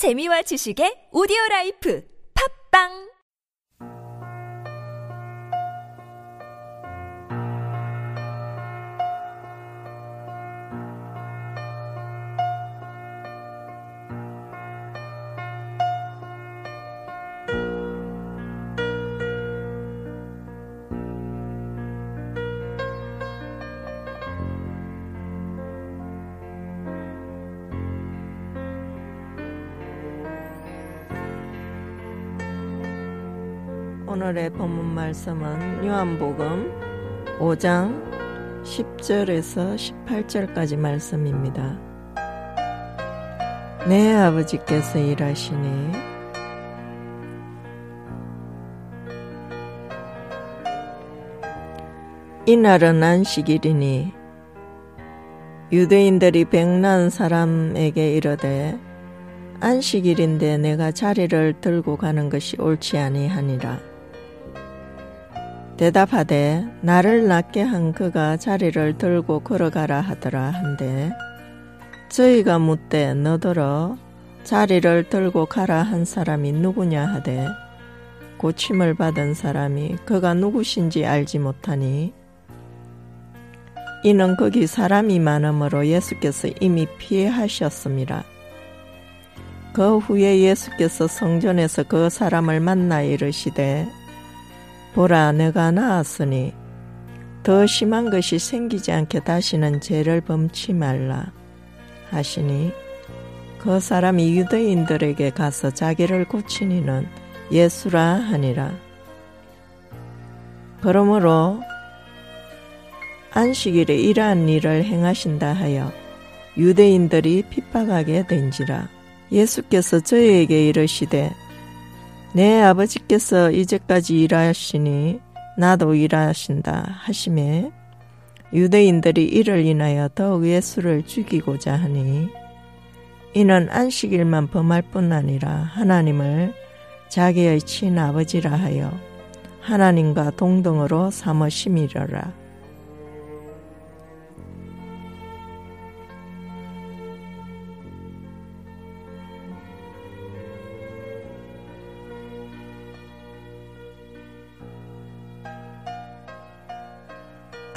재미와 지식의 오디오 라이프. 팝빵 오늘의 본문 말씀은 요한복음 5장 10절에서 18절까지 말씀입니다. 내 아버지께서 일하시니 이날은 안식일이니 유대인들이 백난 사람에게 이르되 안식일인데 내가 자리를 들고 가는 것이 옳지 아니하니라. 대답하되 나를 낫게 한 그가 자리를 들고 걸어가라 하더라 한데 저희가 묻되 너더러 자리를 들고 가라 한 사람이 누구냐 하되 고침을 받은 사람이 그가 누구신지 알지 못하니 이는 거기 사람이 많으므로 예수께서 이미 피하셨습니다. 그 후에 예수께서 성전에서 그 사람을 만나 이르시되 보라 내가 나았으니 더 심한 것이 생기지 않게 다시는 죄를 범치 말라 하시니 그 사람이 유대인들에게 가서 자기를 고치니는 예수라 하니라. 그러므로 안식일에 이러한 일을 행하신다 하여 유대인들이 핍박하게 된지라. 예수께서 저희에게 이르시되 내 아버지께서 이제까지 일하시니 나도 일하신다 하심에 유대인들이 이를 인하여 더욱 예수를 죽이고자 하니 이는 안식일만 범할 뿐 아니라 하나님을 자기의 친아버지라 하여 하나님과 동등으로 삼으심이려라.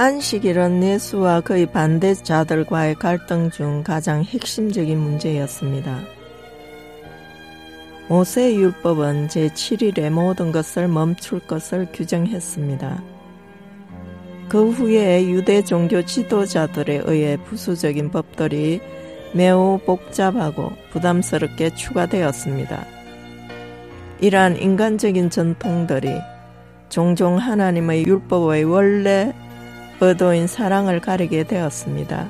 안식일은 예수와 그의 반대자들과의 갈등 중 가장 핵심적인 문제였습니다. 모세 율법은 제7일에 모든 것을 멈출 것을 규정했습니다. 그 후에 유대 종교 지도자들에 의해 부수적인 법들이 매우 복잡하고 부담스럽게 추가되었습니다. 이러한 인간적인 전통들이 종종 하나님의 율법의 원래 의도인 사랑을 가리게 되었습니다.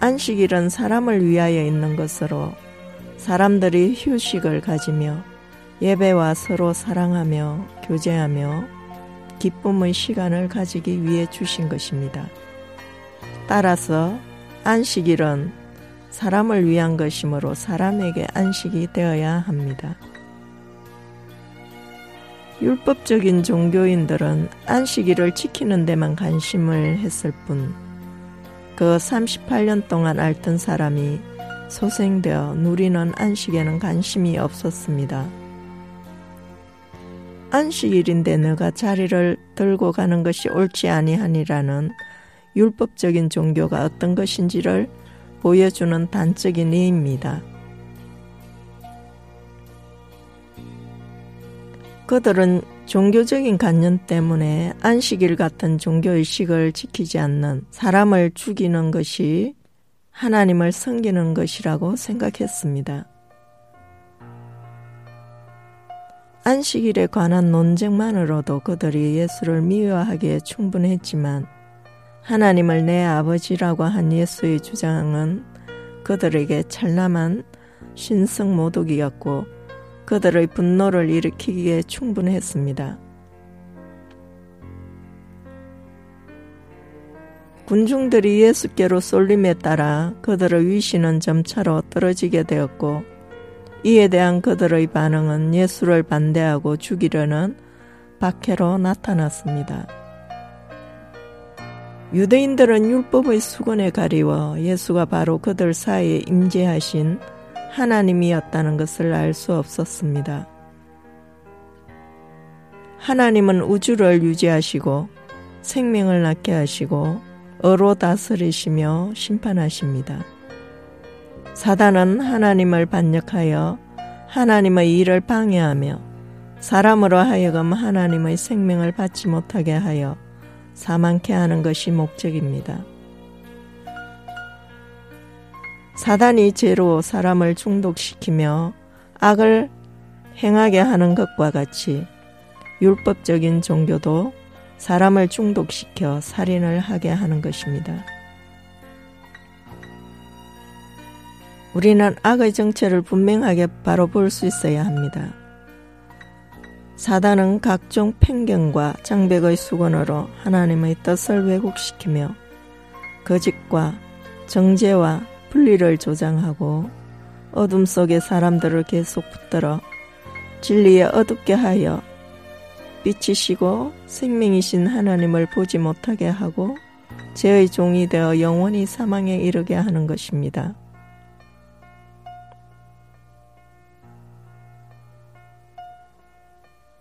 안식일은 사람을 위하여 있는 것으로 사람들이 휴식을 가지며 예배와 서로 사랑하며 교제하며 기쁨의 시간을 가지기 위해 주신 것입니다. 따라서 안식일은 사람을 위한 것이므로 사람에게 안식이 되어야 합니다. 율법적인 종교인들은 안식일을 지키는 데만 관심을 했을 뿐, 그 38년 동안 앓던 사람이 소생되어 누리는 안식에는 관심이 없었습니다. 안식일인데 너가 자리를 들고 가는 것이 옳지 아니하니라는 율법적인 종교가 어떤 것인지를 보여주는 단적인 예입니다. 그들은 종교적인 관념 때문에 안식일 같은 종교의식을 지키지 않는 사람을 죽이는 것이 하나님을 섬기는 것이라고 생각했습니다. 안식일에 관한 논쟁만으로도 그들이 예수를 미워하기에 충분했지만 하나님을 내 아버지라고 한 예수의 주장은 그들에게 찬란한 신성 모독이었고 그들의 분노를 일으키기에 충분했습니다. 군중들이 예수께로 쏠림에 따라 그들의 위신은 점차로 떨어지게 되었고 이에 대한 그들의 반응은 예수를 반대하고 죽이려는 박해로 나타났습니다. 유대인들은 율법의 수건에 가리워 예수가 바로 그들 사이에 임재하신 하나님이었다는 것을 알 수 없었습니다. 하나님은 우주를 유지하시고 생명을 낳게 하시고 어로 다스리시며 심판하십니다. 사단은 하나님을 반역하여 하나님의 일을 방해하며 사람으로 하여금 하나님의 생명을 받지 못하게 하여 사망케 하는 것이 목적입니다. 사단이 죄로 사람을 중독시키며 악을 행하게 하는 것과 같이 율법적인 종교도 사람을 중독시켜 살인을 하게 하는 것입니다. 우리는 악의 정체를 분명하게 바로 볼 수 있어야 합니다. 사단은 각종 편견과 장벽의 수건으로 하나님의 뜻을 왜곡시키며 거짓과 정죄와 분리를 조장하고 어둠 속에 사람들을 계속 붙들어 진리에 어둡게 하여 빛이시고 생명이신 하나님을 보지 못하게 하고 죄의 종이 되어 영원히 사망에 이르게 하는 것입니다.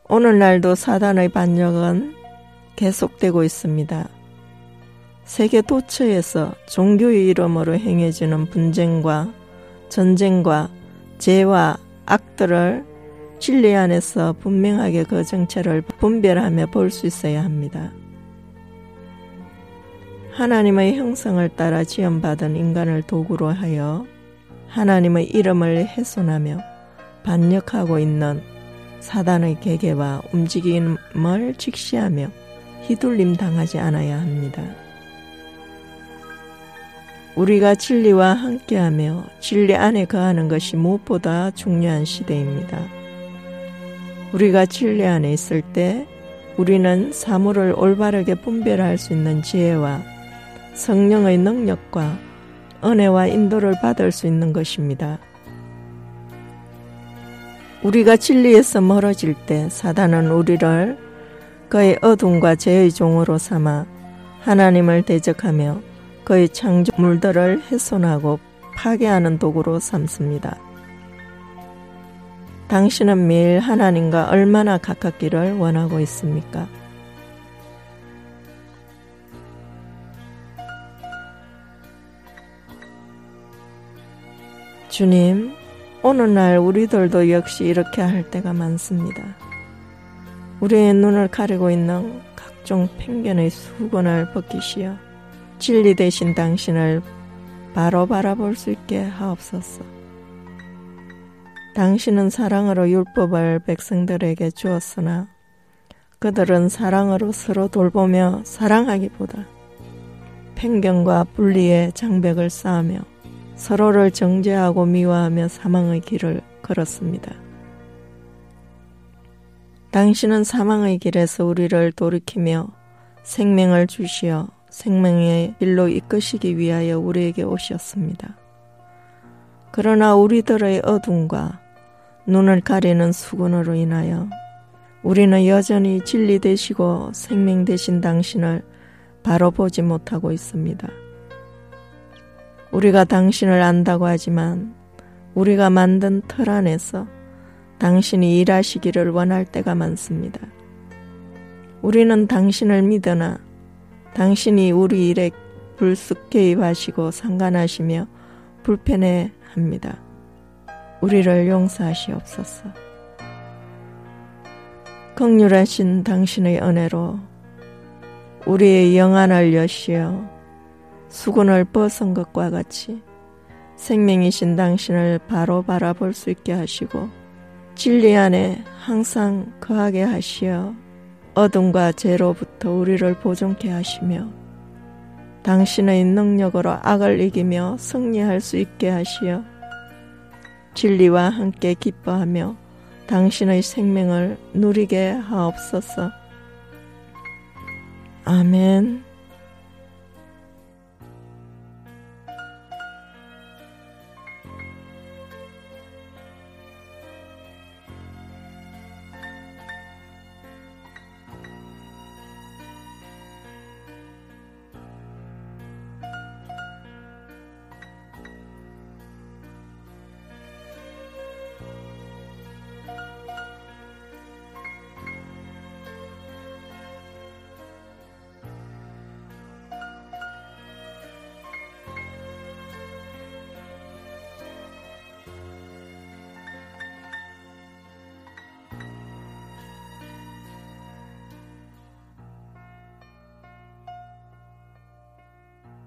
오늘날도 사단의 반역은 계속되고 있습니다. 세계 도처에서 종교의 이름으로 행해지는 분쟁과 전쟁과 죄와 악들을 진리 안에서 분명하게 그 정체를 분별하며 볼 수 있어야 합니다. 하나님의 형성을 따라 지원받은 인간을 도구로 하여 하나님의 이름을 훼손하며 반역하고 있는 사단의 계계와 움직임을 직시하며 휘둘림 당하지 않아야 합니다. 우리가 진리와 함께하며 진리 안에 거하는 것이 무엇보다 중요한 시대입니다. 우리가 진리 안에 있을 때 우리는 사물을 올바르게 분별할 수 있는 지혜와 성령의 능력과 은혜와 인도를 받을 수 있는 것입니다. 우리가 진리에서 멀어질 때 사단은 우리를 그의 어둠과 죄의 종으로 삼아 하나님을 대적하며 그의 창조물들을 훼손하고 파괴하는 도구로 삼습니다. 당신은 매일 하나님과 얼마나 가깝기를 원하고 있습니까? 주님, 오늘날 우리들도 역시 이렇게 할 때가 많습니다. 우리의 눈을 가리고 있는 각종 편견의 수건을 벗기시어 진리 대신 당신을 바로 바라볼 수 있게 하옵소서. 당신은 사랑으로 율법을 백성들에게 주었으나 그들은 사랑으로 서로 돌보며 사랑하기보다 편견과 분리의 장벽을 쌓으며 서로를 정죄하고 미워하며 사망의 길을 걸었습니다. 당신은 사망의 길에서 우리를 돌이키며 생명을 주시어 생명의 길로 이끄시기 위하여 우리에게 오셨습니다. 그러나 우리들의 어둠과 눈을 가리는 수건으로 인하여 우리는 여전히 진리 되시고 생명 되신 당신을 바로 보지 못하고 있습니다. 우리가 당신을 안다고 하지만 우리가 만든 틀 안에서 당신이 일하시기를 원할 때가 많습니다. 우리는 당신을 믿으나 당신이 우리 일에 불쑥 개입하시고 상관하시며 불편해 합니다. 우리를 용서하시옵소서. 극률하신 당신의 은혜로 우리의 영안을 여시어 수건을 벗은 것과 같이 생명이신 당신을 바로 바라볼 수 있게 하시고 진리 안에 항상 거하게 하시어 어둠과 죄로부터 우리를 보존케 하시며 당신의 능력으로 악을 이기며 승리할 수 있게 하시어 진리와 함께 기뻐하며 당신의 생명을 누리게 하옵소서. 아멘.